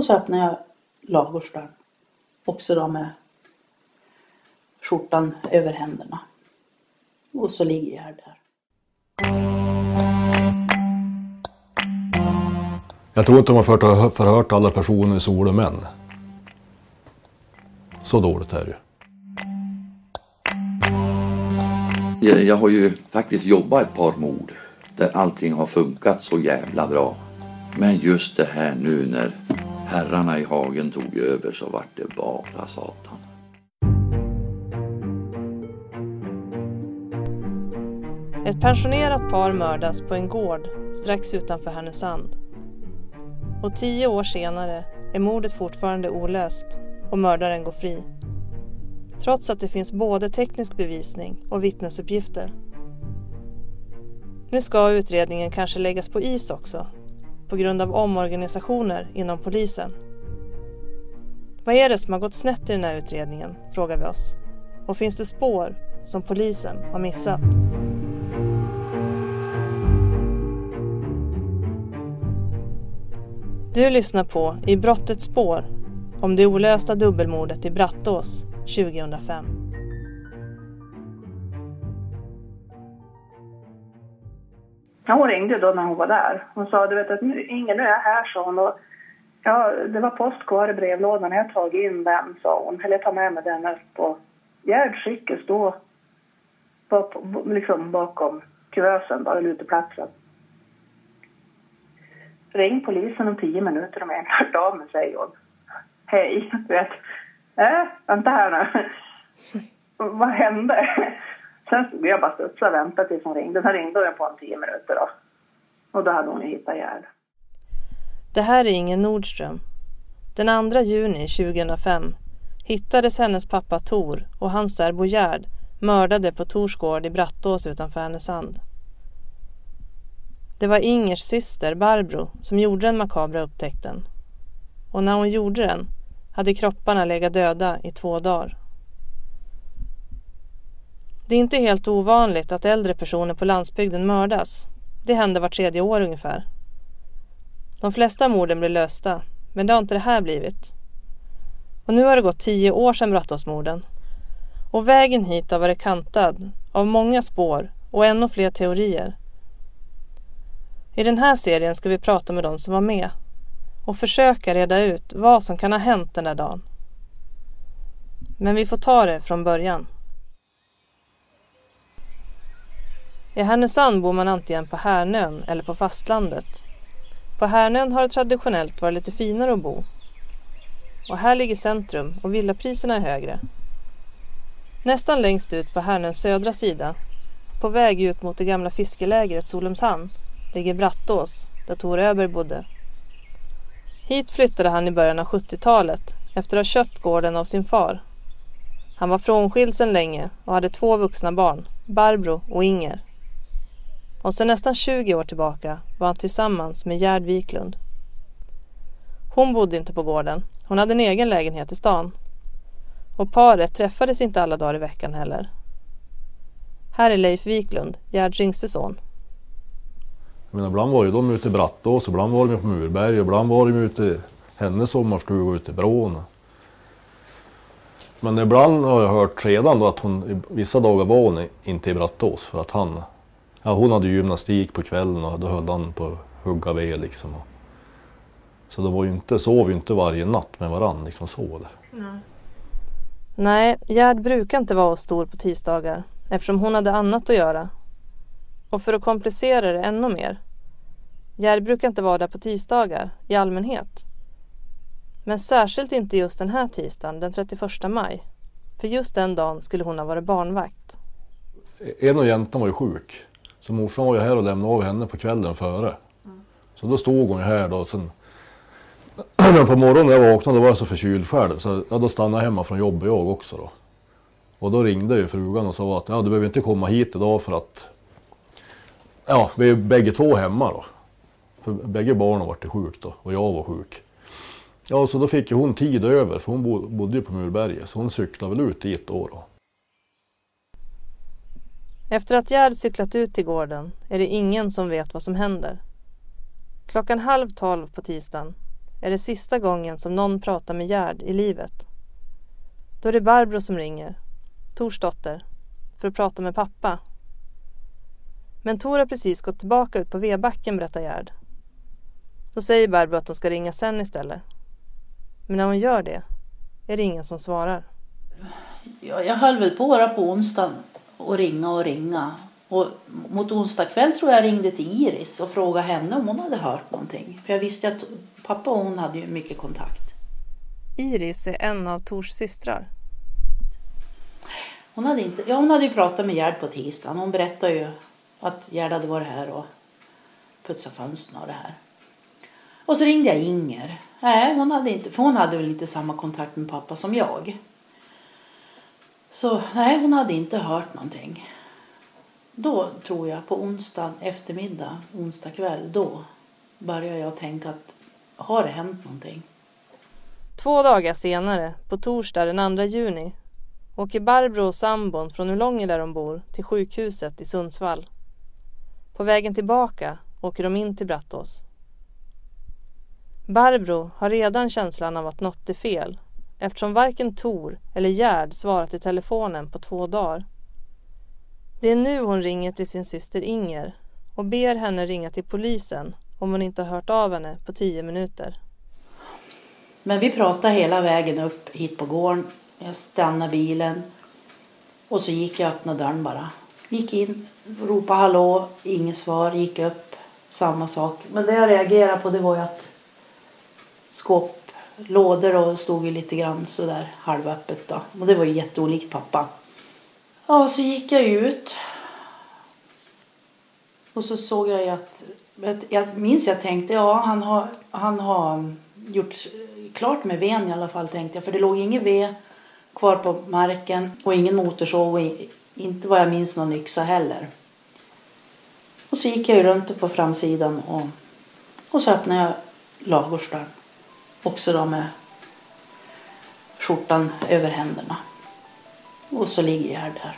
Och så öppnar jag ladugårdsdörren. Också då med skjortan över händerna. Och så ligger jag där. Jag tror inte de har förhört, alla personer i Solö män. Så dåligt är det ju. Jag, jag har ju faktiskt jobbat ett par mord där allting har funkat så jävla bra. Men just det här nu när herrarna i hagen tog över så vart det bara satan. Ett pensionerat par mördas på en gård strax utanför Härnösand. Och tio år senare är mordet fortfarande olöst och mördaren går fri. Trots att det finns både teknisk bevisning och vittnesuppgifter. Nu ska utredningen kanske läggas på is också på grund av omorganisationer inom polisen. Vad är det som har gått snett i den här utredningen, frågar vi oss. Och finns det spår som polisen har missat? Du lyssnar på I brottets spår om det olösta dubbelmordet i Brattås 2005. Hon ringde då när hon var där. Hon sa, du vet att nu, ingen, nu är jag här, sa hon. Och, ja, det var post kvar i brevlådan. Jag har tagit in den, sa hon. Eller jag tar med mig den upp. Och Gerd Schicke då, på, liksom bakom kuvösen, bara uteplatsen. Ring polisen om tio minuter om jag inte hört av mig, säger hon. Hej, du vet. Äh, vänta här nu. Vad hände? Sen stod jag bara studsade och väntade tills hon ringde. Sen ringde hon på en tio minuter då. Och då hade hon ju hittat Gerd. Det här är Ingen Nordström. Den 2 juni 2005 hittades hennes pappa Tor och hans särbo Gerd mördade på Torsgård i Brattås utanför Härnösand. Det var Ingers syster Barbro som gjorde den makabra upptäckten. Och när hon gjorde den hade kropparna legat döda i två dagar. Det är inte helt ovanligt att äldre personer på landsbygden mördas. Det händer var tredje år ungefär. De flesta morden blir lösta, men det har inte det här blivit. Och nu har det gått tio år sedan Brattåsmorden. Och vägen hit har varit kantad av många spår och ännu fler teorier. I den här serien ska vi prata med de som var med och försöka reda ut vad som kan ha hänt den där dagen. Men vi får ta det från början. I Härnösand bor man antingen på Härnön eller på fastlandet. På Härnön har det traditionellt varit lite finare att bo. Och här ligger centrum och villapriserna är högre. Nästan längst ut på Härnöns södra sida, på väg ut mot det gamla fiskelägret Solumshamn, ligger Brattås, där Tor Öberg bodde. Hit flyttade han i början av 70-talet efter att ha köpt gården av sin far. Han var frånskild sedan länge och hade två vuxna barn, Barbro och Inger. Och sedan nästan 20 år tillbaka var han tillsammans med Gerd Wiklund. Hon bodde inte på gården. Hon hade en egen lägenhet i stan. Och paret träffades inte alla dagar i veckan heller. Här är Leif Wiklund, Gerds yngste son. Ibland var ju de ute i Brattås, ibland var de på Murberg, ibland var de ute i hennes sommarstuga ute i Brån. Men ibland har jag hört sedan då att hon vissa dagar var hon inte i Brattås för att han, ja hon hade gymnastik på kvällen och då höll han på att hugga ved liksom. Så det var ju inte, sov ju inte varje natt med varann liksom så. Där. Mm. Nej, Gerd brukar inte vara stor på tisdagar eftersom hon hade annat att göra och för att komplicera det ännu mer. Jerry brukar inte vara där på tisdagar i allmänhet. Men särskilt inte just den här tisdagen, den 31 maj. För just den dagen skulle hon ha varit barnvakt. En av jäntorna var ju sjuk. Så morsan var ju här och lämnade av henne på kvällen före. Mm. Så då stod hon ju här då. Sen, men på morgonen när jag vaknade då var jag så förkyld själv. Så ja, då stannade jag hemma från jobbet jag också då. Och då ringde ju frugan och sa att ja, du behöver inte komma hit idag för att Ja, vi är bägge två hemma då. För bägge barnen var sjuka då och jag var sjuk. Ja, så då fick ju hon tid över för hon bodde ju på Murberget så hon cyklade väl ut dit då. då. Efter att Gerd cyklat ut till gården är det ingen som vet vad som händer. Klockan halv tolv på tisdagen är det sista gången som någon pratar med Gerd i livet. Då är det Barbro som ringer, Tors dotter, för att prata med pappa. Men Tor har precis gått tillbaka ut på vedbacken, berättar Gerd. Då säger Barbro att hon ska ringa sen istället. Men när hon gör det är det ingen som svarar. Ja, jag höll väl på att på onsdagen och ringa och ringa. Och mot onsdag kväll tror jag ringde till Iris och frågade henne om hon hade hört någonting. För jag visste att pappa och hon hade ju mycket kontakt. Iris är en av Tors systrar. Hon hade, inte, ja, hon hade ju pratat med Gerd på tisdagen. Hon berättade ju att Gerd hade varit här och putsat fönstren och det här. Och så ringde jag Inger. Nej, hon hade inte, för hon hade väl inte samma kontakt med pappa som jag. Så nej, hon hade inte hört någonting. Då tror jag på onsdag eftermiddag, onsdag kväll, då började jag tänka att har det hänt någonting? Två dagar senare, på torsdag den 2 juni, åker Barbro och sambon från Ulånge där de bor till sjukhuset i Sundsvall. På vägen tillbaka åker de in till Brattås. Barbro har redan känslan av att något är fel eftersom varken Tor eller Gerd svarat i telefonen på två dagar. Det är nu hon ringer till sin syster Inger och ber henne ringa till polisen om hon inte har hört av henne på tio minuter. Men vi pratade hela vägen upp hit på gården. Jag stannade bilen och så gick jag och öppnade dörren bara. Gick in, ropade hallå, inget svar, gick upp, samma sak. Men det jag reagerade på det var ju att skåp, lådor och stod ju lite grann sådär halvöppet då. Och det var ju jätteolikt pappa. Ja, så gick jag ut. Och så såg jag ju att, jag minns jag tänkte, ja han har, han har gjort klart med ven i alla fall tänkte jag. För det låg ingen ved kvar på marken och ingen motorsåg och inte vad jag minns någon yxa heller. Och så gick jag ju runt på framsidan och, och så öppnade jag ladugårdsdörren. Också då med skjortan över händerna. Och så ligger jag där.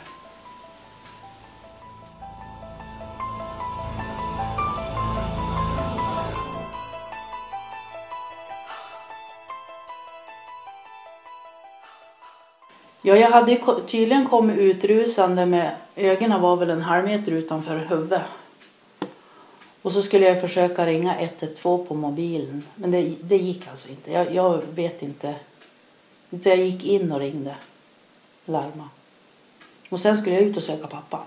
Ja, jag hade tydligen kommit utrusande med ögonen var väl en halv meter utanför huvudet. Och så skulle jag försöka ringa 112 på mobilen. Men det, det gick alltså inte. Jag, jag vet inte. Så jag gick in och ringde. Larma. Och sen skulle jag ut och söka pappa.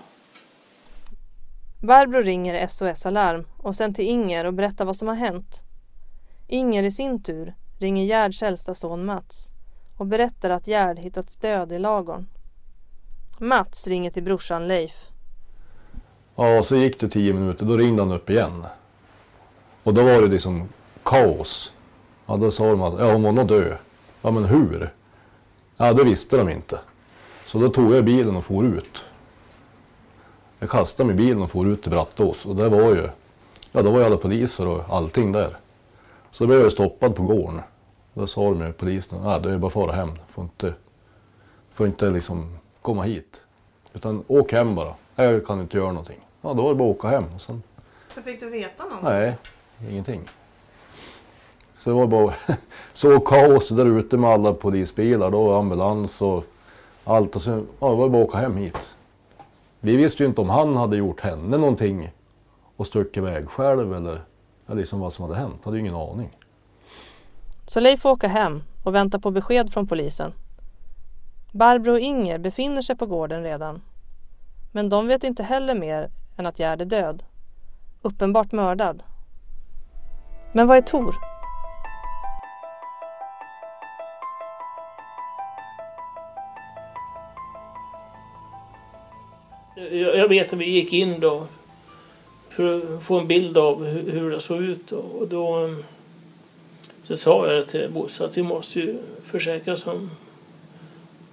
Barbro ringer SOS Alarm och sen till Inger och berättar vad som har hänt. Inger i sin tur ringer Gerds äldsta son Mats och berättar att Gerd hittat stöd i lagorn. Mats ringer till brorsan Leif. Ja, så gick det tio minuter, då ringde han upp igen. Och då var det liksom kaos. Ja, då sa de att ja, hon var nog död. Ja, men hur? Ja, det visste de inte. Så då tog jag bilen och for ut. Jag kastade mig i bilen och for ut till Brattås och det var ju, ja då var ju alla poliser och allting där. Så då blev jag stoppad på gården. Då sa de ju polisen, ja, det är bara att fara hem. Får inte, får inte liksom komma hit. Utan åk hem bara. Jag kan inte göra någonting. Ja, då var det bara att åka hem. Och sen, För fick du veta någonting? nej, ingenting. Så det var bara så kaos där ute med alla polisbilar då, ambulans och allt. Och sen, ja, det var bara att åka hem hit. Vi visste ju inte om han hade gjort henne någonting och stuckit iväg själv eller, eller liksom vad som hade hänt. hade ju ingen aning. Så Leif får åka hem och vänta på besked från polisen. Barbro och Inger befinner sig på gården redan. Men de vet inte heller mer än att Gerd är död. Uppenbart mördad. Men vad är Tor? Jag vet att vi gick in då för att få en bild av hur det såg ut. Och då um, så sa jag till Bosse att vi måste ju försäkra oss om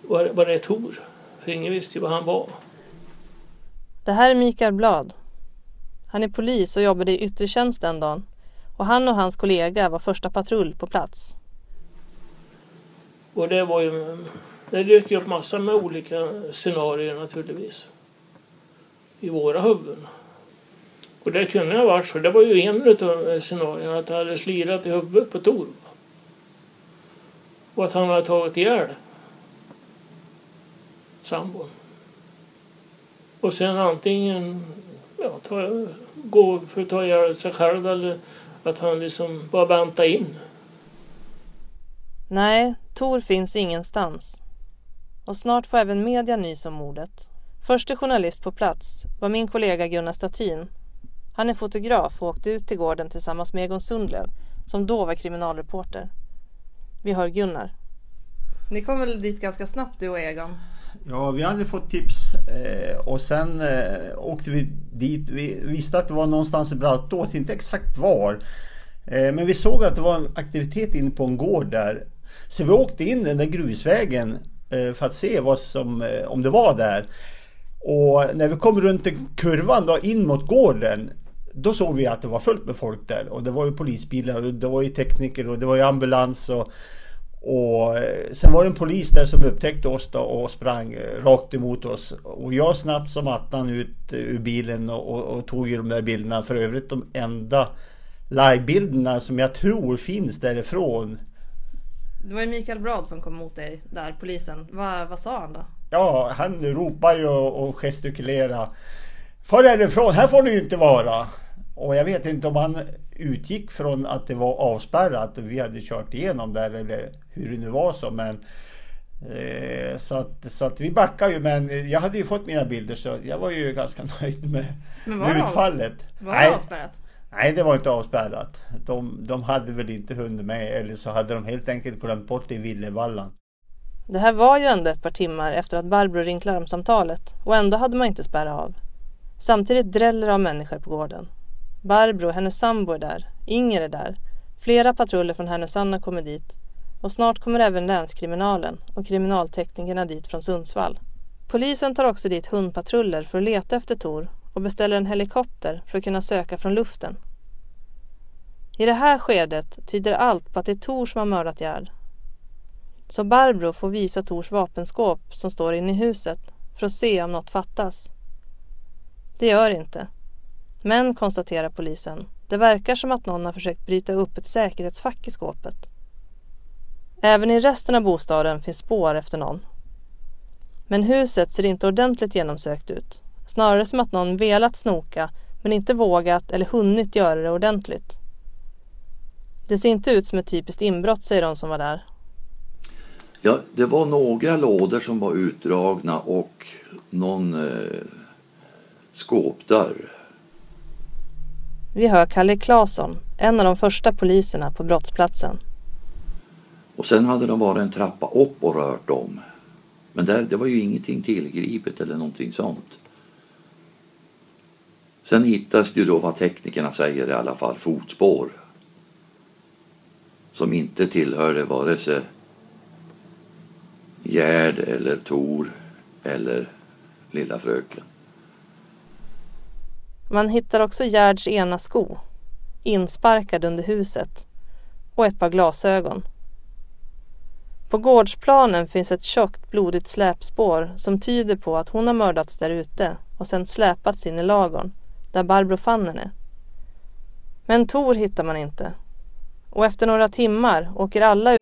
vad, vad det är Tor. För ingen visste ju vad han var. Det här är Mikael Blad. Han är polis och jobbade i yttre tjänst den dagen. Och han och hans kollega var första patrull på plats. Och det var ju... Det dök ju upp massor med olika scenarier naturligtvis. I våra huvuden. Och det kunde ha varit så. Det var ju en av scenarierna att det hade slirat i huvudet på Tor. Och att han hade tagit ihjäl sambon. Och sen antingen ja, ta, gå för att ta ihjäl sig själv eller att han liksom bara vänta in. Nej, Tor finns ingenstans. Och snart får även media nys om mordet. Förste journalist på plats var min kollega Gunnar Statin. Han är fotograf och åkte ut till gården tillsammans med Egon Sundlöv som då var kriminalreporter. Vi hör Gunnar. Ni kom väl dit ganska snabbt du och Egon? Ja, vi hade fått tips eh, och sen eh, åkte vi dit. Vi visste att det var någonstans i Brattås, inte exakt var. Eh, men vi såg att det var en aktivitet inne på en gård där. Så vi åkte in den där grusvägen eh, för att se vad som, eh, om det var där. Och när vi kom runt kurvan då in mot gården då såg vi att det var fullt med folk där och det var ju polisbilar och det var ju tekniker och det var ju ambulans och och eh, sen var det en polis där som upptäckte oss då och sprang eh, rakt emot oss. Och jag snabbt som attan ut eh, ur bilen och, och, och, tog ju de där bilderna. För övrigt de enda livebilderna som jag tror finns därifrån. Det var ju Mikael Brad som kom mot dig där, polisen. Va, vad sa han då? Ja, han ropade ju och, gestikulerade. Far därifrån, här får du ju inte vara. Och jag vet inte om han utgick från att det var avspärrat och vi hade kört igenom där eller hur det nu var så. Men, eh, så, att, så att vi backade ju men jag hade ju fått mina bilder så jag var ju ganska nöjd med, med utfallet. Var det avspärrat? Nej det var inte avspärrat. De, de hade väl inte hunnit med eller så hade de helt enkelt glömt bort det i Villevallan. Det här var ju ändå ett par timmar efter att Barbro ringt larmsamtalet och ändå hade man inte spärrat av. Samtidigt dräller av människor på gården. Barbro hennes sambo är där. Inger är där. Flera patruller från Härnösand har kommit dit. Och snart kommer även länskriminalen och kriminalteknikerna dit från Sundsvall. Polisen tar också dit hundpatruller för att leta efter Tor och beställer en helikopter för att kunna söka från luften. I det här skedet tyder allt på att det är Tor som har mördat Gerd. Så Barbro får visa Tors vapenskåp som står inne i huset för att se om något fattas. Det gör inte. Men, konstaterar polisen, det verkar som att någon har försökt bryta upp ett säkerhetsfack i skåpet. Även i resten av bostaden finns spår efter någon. Men huset ser inte ordentligt genomsökt ut. Snarare som att någon velat snoka men inte vågat eller hunnit göra det ordentligt. Det ser inte ut som ett typiskt inbrott, säger de som var där. Ja, det var några lådor som var utdragna och någon eh, skåpdörr. Vi hör Kalle Claesson, en av de första poliserna på brottsplatsen. Och sen hade de varit en trappa upp och rört om. Men där, det var ju ingenting tillgripet eller någonting sånt. Sen hittas det ju då vad teknikerna säger i alla fall, fotspår. Som inte tillhörde vare sig Gerd eller Tor eller lilla fröken. Man hittar också Gerds ena sko, insparkad under huset, och ett par glasögon. På gårdsplanen finns ett tjockt blodigt släpspår som tyder på att hon har mördats där ute och sedan släpats in i lagorn, där Barbro fann henne. Men Tor hittar man inte. Och efter några timmar åker alla ut.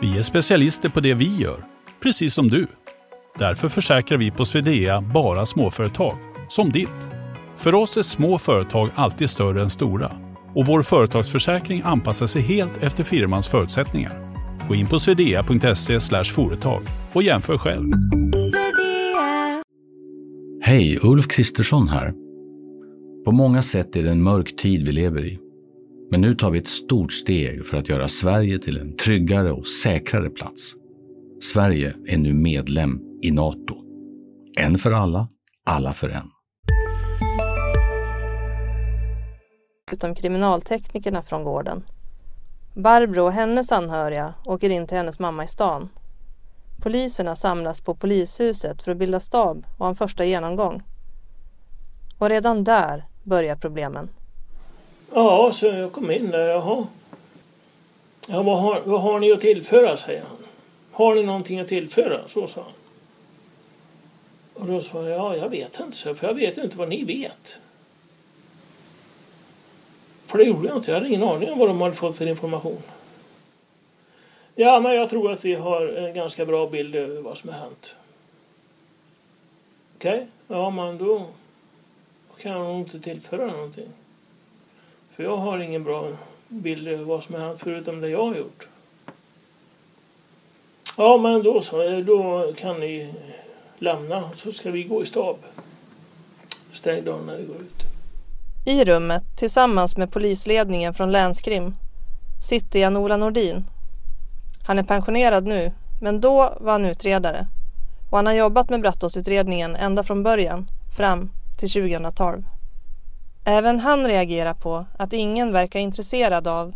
Vi är specialister på det vi gör, precis som du. Därför försäkrar vi på Swedea bara småföretag, som ditt. För oss är små företag alltid större än stora och vår företagsförsäkring anpassar sig helt efter firmans förutsättningar. Gå in på swedea.se företag och jämför själv. Hej, Ulf Kristersson här. På många sätt är det en mörk tid vi lever i. Men nu tar vi ett stort steg för att göra Sverige till en tryggare och säkrare plats. Sverige är nu medlem i Nato. En för alla, alla för en. Utom kriminalteknikerna från gården. Barbro och hennes anhöriga åker in till hennes mamma i stan. Poliserna samlas på polishuset för att bilda stab och ha en första genomgång. Och redan där börjar problemen. Ja, så jag kom in där. Jaha. Ja, vad har, vad har ni att tillföra, säger han. Har ni någonting att tillföra? Så sa han. Och då sa jag, ja, jag vet inte, så, för jag vet inte vad ni vet. För det gjorde jag inte. Jag hade ingen aning om vad de hade fått för information. Ja, men jag tror att vi har en ganska bra bild över vad som har hänt. Okej? Ja, men då kan jag nog inte tillföra någonting. För jag har ingen bra bild över vad som har hänt förutom det jag har gjort. Ja, men då så. Eh, då kan ni lämna så ska vi gå i stab. Stäng dörren när vi går ut. I rummet, tillsammans med polisledningen från Länskrim, sitter Jan-Ola Nordin. Han är pensionerad nu, men då var han utredare. Och han har jobbat med Brattåsutredningen ända från början, fram till 2012. Även han reagerar på att ingen verkar intresserad av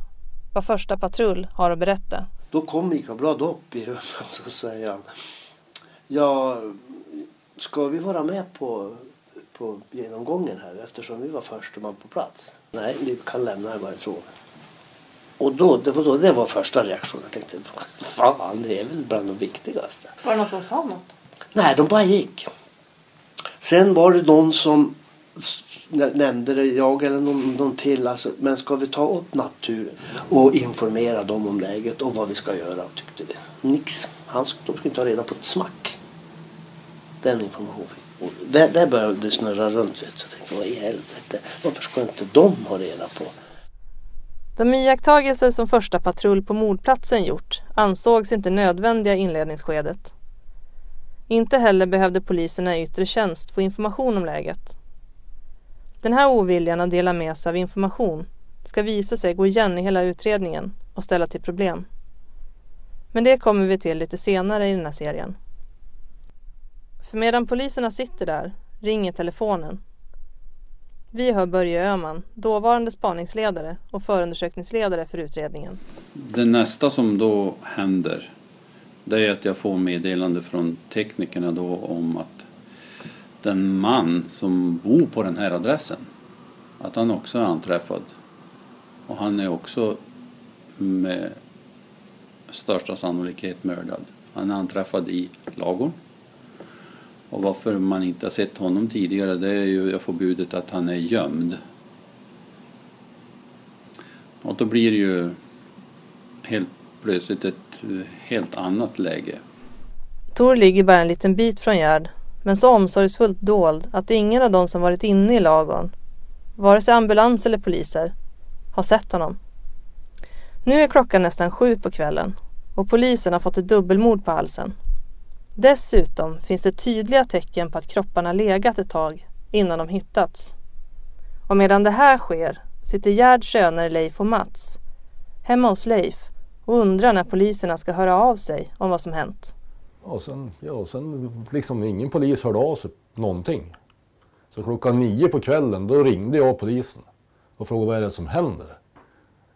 vad första patrull har att berätta. Då kom Mikael Blad upp i rummet och så säger han Ja, ska vi vara med på, på genomgången här eftersom vi var första man på plats? Nej, ni kan lämna er varifrån. Och då, det var då det var första reaktionen. Jag tänkte, fan det är väl bland de viktigaste. Var det någon som sa något? Nej, de bara gick. Sen var det någon som nämnde det, jag eller någon, någon till, alltså, men ska vi ta upp naturen och informera dem om läget och vad vi ska göra, tyckte vi. Nix. Han, de skulle inte ha reda på ett smack. Den informationen fick och där, där började det snurra runt. Vet, så jag tänkte, vad i helvete, varför ska inte de ha reda på? De iakttagelser som första patrull på mordplatsen gjort ansågs inte nödvändiga i inledningsskedet. Inte heller behövde poliserna i yttre tjänst få information om läget. Den här oviljan att dela med sig av information ska visa sig gå igen i hela utredningen och ställa till problem. Men det kommer vi till lite senare i den här serien. För medan poliserna sitter där ringer telefonen vi hör Börje Öhman, dåvarande spaningsledare och förundersökningsledare för utredningen. Det nästa som då händer det är att jag får meddelande från teknikerna då om att den man som bor på den här adressen att han också är anträffad. Och han är också med största sannolikhet mördad. Han är anträffad i lagorn. Och varför man inte har sett honom tidigare det är ju jag får budet att han är gömd. Och då blir det ju helt plötsligt ett helt annat läge. Tor ligger bara en liten bit från Gerd, men så omsorgsfullt dold att ingen av de som varit inne i lagorn, vare sig ambulans eller poliser, har sett honom. Nu är klockan nästan sju på kvällen och polisen har fått ett dubbelmord på halsen. Dessutom finns det tydliga tecken på att kropparna legat ett tag innan de hittats. Och medan det här sker sitter Gerds söner Leif och Mats hemma hos Leif och undrar när poliserna ska höra av sig om vad som hänt. Och sen, ja, sen liksom ingen polis hörde av sig någonting. Så klockan nio på kvällen då ringde jag polisen och frågade vad är det som händer?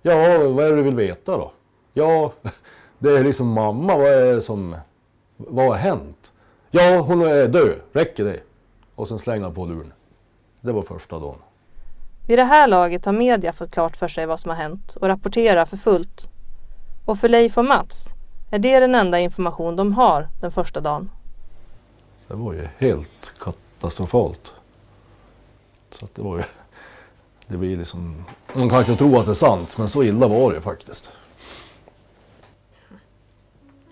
Ja, vad är det du vill veta då? Ja, det är liksom mamma, vad är det som, vad har hänt? Ja, hon är död, räcker det? Och sen slängde han på luren. Det var första dagen. Vid det här laget har media fått klart för sig vad som har hänt och rapporterar för fullt. Och för Leif och Mats är det den enda information de har den första dagen. Det var ju helt katastrofalt. Så att det var ju, det blir liksom, man kan inte tro att det är sant, men så illa var det ju faktiskt.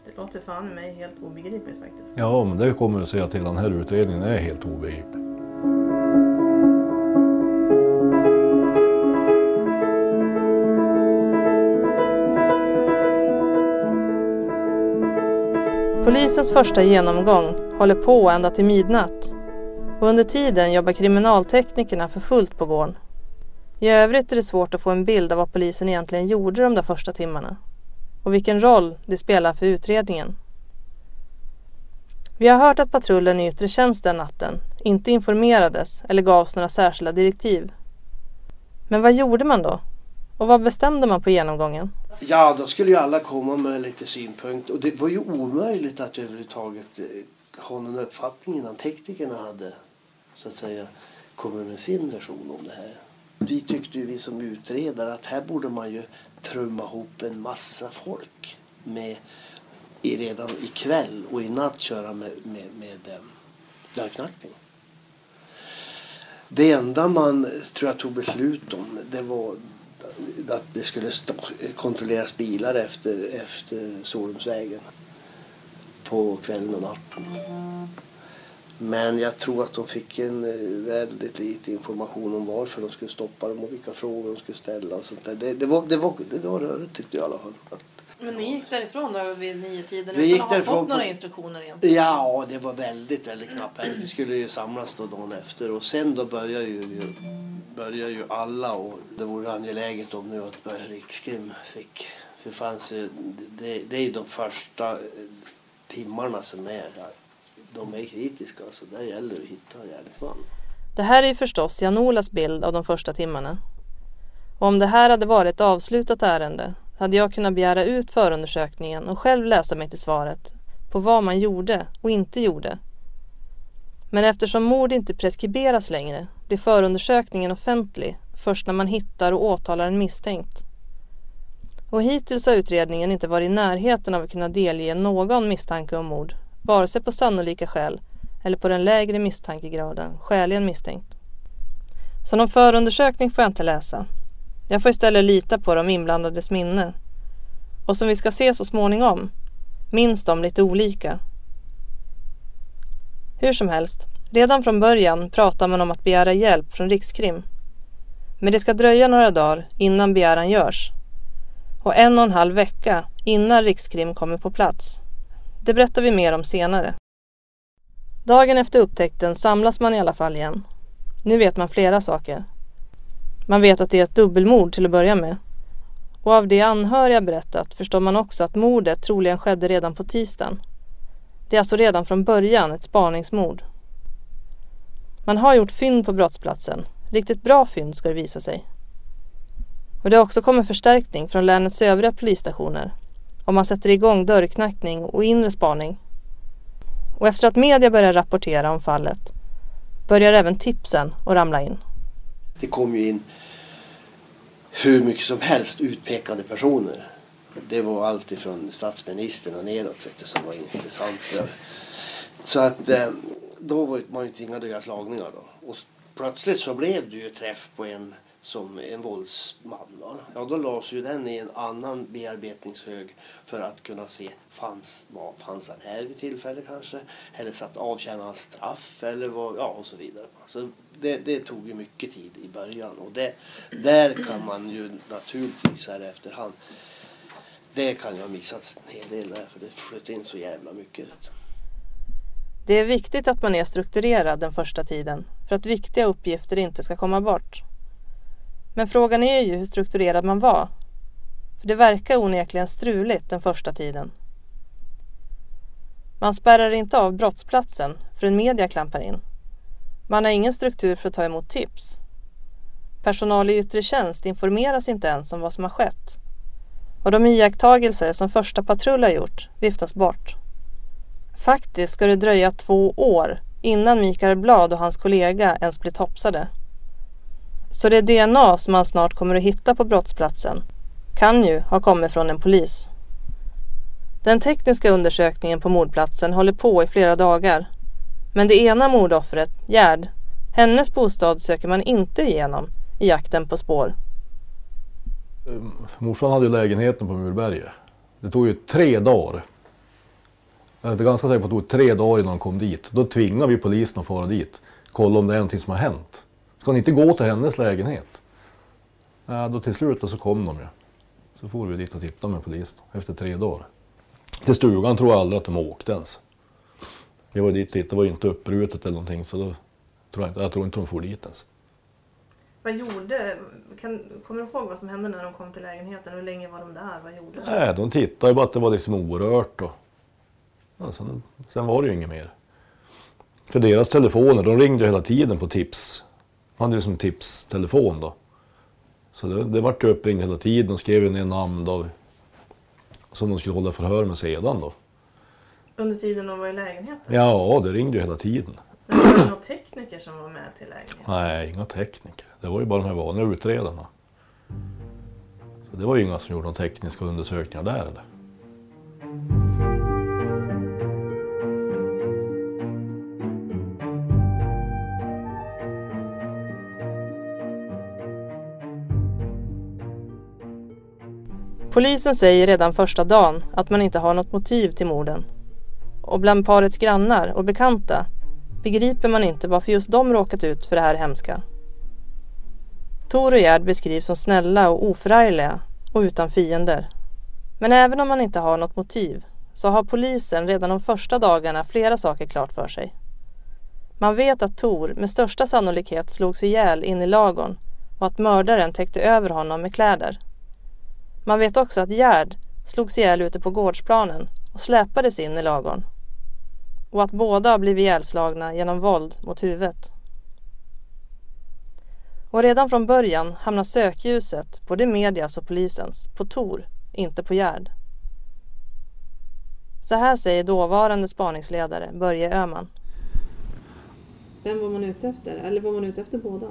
Det låter fan mig helt obegripligt faktiskt. Ja, men det kommer du säga till den här utredningen är helt obegriplig. Polisens första genomgång håller på ända till midnatt. Och under tiden jobbar kriminalteknikerna för fullt på gården. I övrigt är det svårt att få en bild av vad polisen egentligen gjorde de där första timmarna. Och vilken roll det spelar för utredningen. Vi har hört att patrullen i yttre tjänst den natten inte informerades eller gavs några särskilda direktiv. Men vad gjorde man då? Och vad bestämde man på genomgången? Ja, då skulle ju alla komma med lite synpunkt. Och det var ju omöjligt att överhuvudtaget eh, ha någon uppfattning innan teknikerna hade så att säga kommit med sin version om det här. Vi tyckte ju vi som utredare att här borde man ju trumma ihop en massa folk med i redan ikväll och i natt köra med, med, med eh, dörrknackning. Det enda man tror jag tog beslut om det var att det skulle stå, kontrolleras bilar efter, efter Solrumsvägen på kvällen och natten. Men jag tror att de fick en eh, väldigt lite information om varför de skulle stoppa dem och vilka frågor de skulle ställa. Och sånt där. Det, det, var, det, var, det var rörigt tyckte jag i alla fall. Men ni gick därifrån då vid nio tiden Vi utan att ha fått några instruktioner igen? Ja, det var väldigt, väldigt knappt. Vi skulle ju samlas då dagen efter och sen då börjar ju, börjar ju alla och det vore angeläget om nu att Rikskrim fick. För det fanns ju, det, det är ju de första eh, timmarna som är, de är kritiska så där gäller det att hitta en gärningsman. Det här är ju förstås Jan-Olas bild av de första timmarna. Och om det här hade varit ett avslutat ärende hade jag kunnat begära ut förundersökningen och själv läsa mig till svaret på vad man gjorde och inte gjorde. Men eftersom mord inte preskriberas längre blir förundersökningen offentlig först när man hittar och åtalar en misstänkt. Och hittills har utredningen inte varit i närheten av att kunna delge någon misstanke om mord, vare sig på sannolika skäl eller på den lägre misstankegraden, skäligen misstänkt. Så någon förundersökning får jag inte läsa. Jag får istället lita på de inblandades minne. Och som vi ska se så småningom minns de lite olika. Hur som helst, redan från början pratar man om att begära hjälp från Rikskrim. Men det ska dröja några dagar innan begäran görs. Och en och en halv vecka innan Rikskrim kommer på plats. Det berättar vi mer om senare. Dagen efter upptäckten samlas man i alla fall igen. Nu vet man flera saker. Man vet att det är ett dubbelmord till att börja med. Och av det anhöriga berättat förstår man också att mordet troligen skedde redan på tisdagen. Det är alltså redan från början ett spaningsmord. Man har gjort fynd på brottsplatsen. Riktigt bra fynd ska det visa sig. Och det har också kommit förstärkning från länets övriga polisstationer. och man sätter igång dörrknackning och inre spaning. Och efter att media börjar rapportera om fallet börjar även tipsen att ramla in. Det kom ju in hur mycket som helst utpekade personer. Det var allt ifrån statsministern och nedåt vet du, som var intressant. Så att eh, då var man ju tvingad att göra slagningar då. Och plötsligt så blev det ju träff på en som en våldsman. Va? Ja, då lades ju den i en annan bearbetningshög för att kunna se fanns, vad, fanns han här vid tillfälle kanske? Eller satt avtjäna hans straff eller vad, ja och så vidare. Så det, det tog ju mycket tid i början och det, där kan man ju naturligtvis här efterhand det kan ju ha missats en hel del där för det flöt in så jävla mycket. Det är viktigt att man är strukturerad den första tiden för att viktiga uppgifter inte ska komma bort. Men frågan är ju hur strukturerad man var. För det verkar onekligen struligt den första tiden. Man spärrar inte av brottsplatsen förrän media klampar in. Man har ingen struktur för att ta emot tips. Personal i yttre tjänst informeras inte ens om vad som har skett. Och de iakttagelser som första patrull har gjort viftas bort. Faktiskt ska det dröja två år innan Mikael Blad och hans kollega ens blir topsade. Så det DNA som man snart kommer att hitta på brottsplatsen kan ju ha kommit från en polis. Den tekniska undersökningen på mordplatsen håller på i flera dagar. Men det ena mordoffret, Gerd, hennes bostad söker man inte igenom i jakten på spår. Morsan hade lägenheten på Murberget. Det tog ju tre dagar. Jag är ganska säker på att det tog tre dagar innan de kom dit. Då tvingade vi polisen att fara dit. Kolla om det är någonting som har hänt. Ska ni inte gå till hennes lägenhet? Ja, då till slut då så kom de ju. Så får vi dit och tittade med polisen efter tre dagar. Till stugan tror jag aldrig att de åkte ens. Jag var dit tittade, det var inte uppbrutet eller någonting så då tror jag, inte, jag tror inte de får dit ens. Vad gjorde, kan, kommer du ihåg vad som hände när de kom till lägenheten? Hur länge var de där? Vad gjorde de? Nej, de tittade ju bara att det var liksom orört och ja, sen, sen var det ju inget mer. För deras telefoner, de ringde ju hela tiden på tips. De hade ju som tipstelefon då. Så det, det vart ju uppringd hela tiden och skrev ju ner namn då. Som de skulle hålla förhör med sedan då. Under tiden de var i lägenheten? Ja, det ringde ju hela tiden. Men var det några tekniker som var med till lägenheten? Nej, inga tekniker. Det var ju bara de här vanliga utredarna. Så det var ju inga som gjorde några tekniska undersökningar där eller. Polisen säger redan första dagen att man inte har något motiv till morden. Och bland parets grannar och bekanta begriper man inte varför just de råkat ut för det här hemska. Tor och Gerd beskrivs som snälla och oförargliga och utan fiender. Men även om man inte har något motiv så har polisen redan de första dagarna flera saker klart för sig. Man vet att Tor med största sannolikhet slogs ihjäl in i lagorn och att mördaren täckte över honom med kläder. Man vet också att Gerd slogs ihjäl ute på gårdsplanen och släpades in i lagorn. Och att båda blivit ihjälslagna genom våld mot huvudet. Och redan från början hamnar sökljuset, både medias och polisens, på Tor, inte på Gerd. Så här säger dåvarande spaningsledare Börje Öhman. Vem var man ute efter? Eller var man ute efter båda?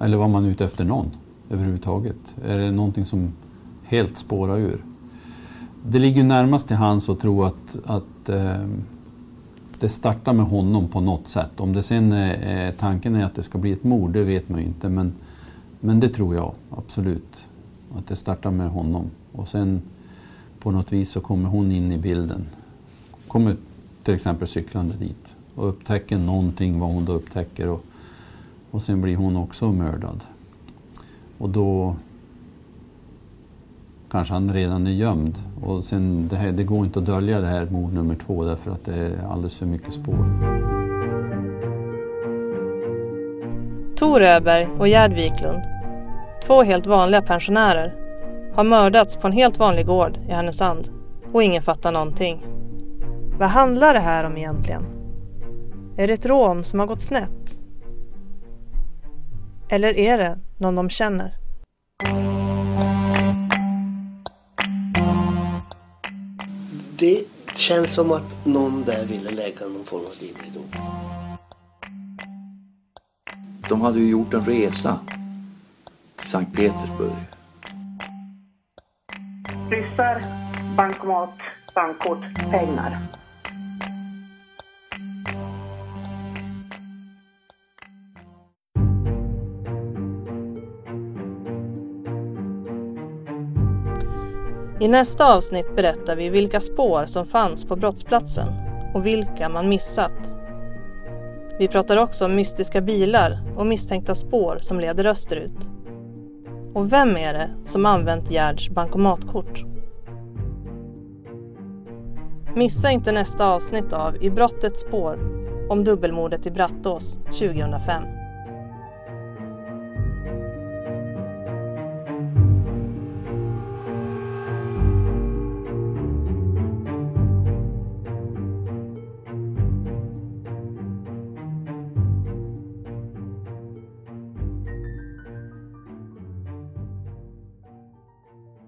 Eller var man ute efter någon överhuvudtaget? Är det någonting som helt spåra ur? Det ligger närmast till hands att tro att, att eh, det startar med honom på något sätt. Om det sen är, tanken är att det ska bli ett mord, det vet man ju inte. Men, men det tror jag absolut. Att det startar med honom. Och sen på något vis så kommer hon in i bilden. Kommer till exempel cyklande dit och upptäcker någonting, vad hon då upptäcker. Och, och sen blir hon också mördad. Och då kanske han redan är gömd. Och sen det, här, det går inte att dölja det här mord nummer två därför att det är alldeles för mycket spår. Tor Öberg och Gerd Wiklund, två helt vanliga pensionärer, har mördats på en helt vanlig gård i Härnösand och ingen fattar någonting. Vad handlar det här om egentligen? Är det ett rån som har gått snett? Eller är det någon de känner? Det känns som att någon där ville lägga någon form av dimridå. De hade ju gjort en resa till Sankt Petersburg. Ryssar, bankomat, bankkort, pengar. I nästa avsnitt berättar vi vilka spår som fanns på brottsplatsen och vilka man missat. Vi pratar också om mystiska bilar och misstänkta spår som leder österut. Och vem är det som använt Gerds bankomatkort? Missa inte nästa avsnitt av I brottets spår om dubbelmordet i Brattås 2005.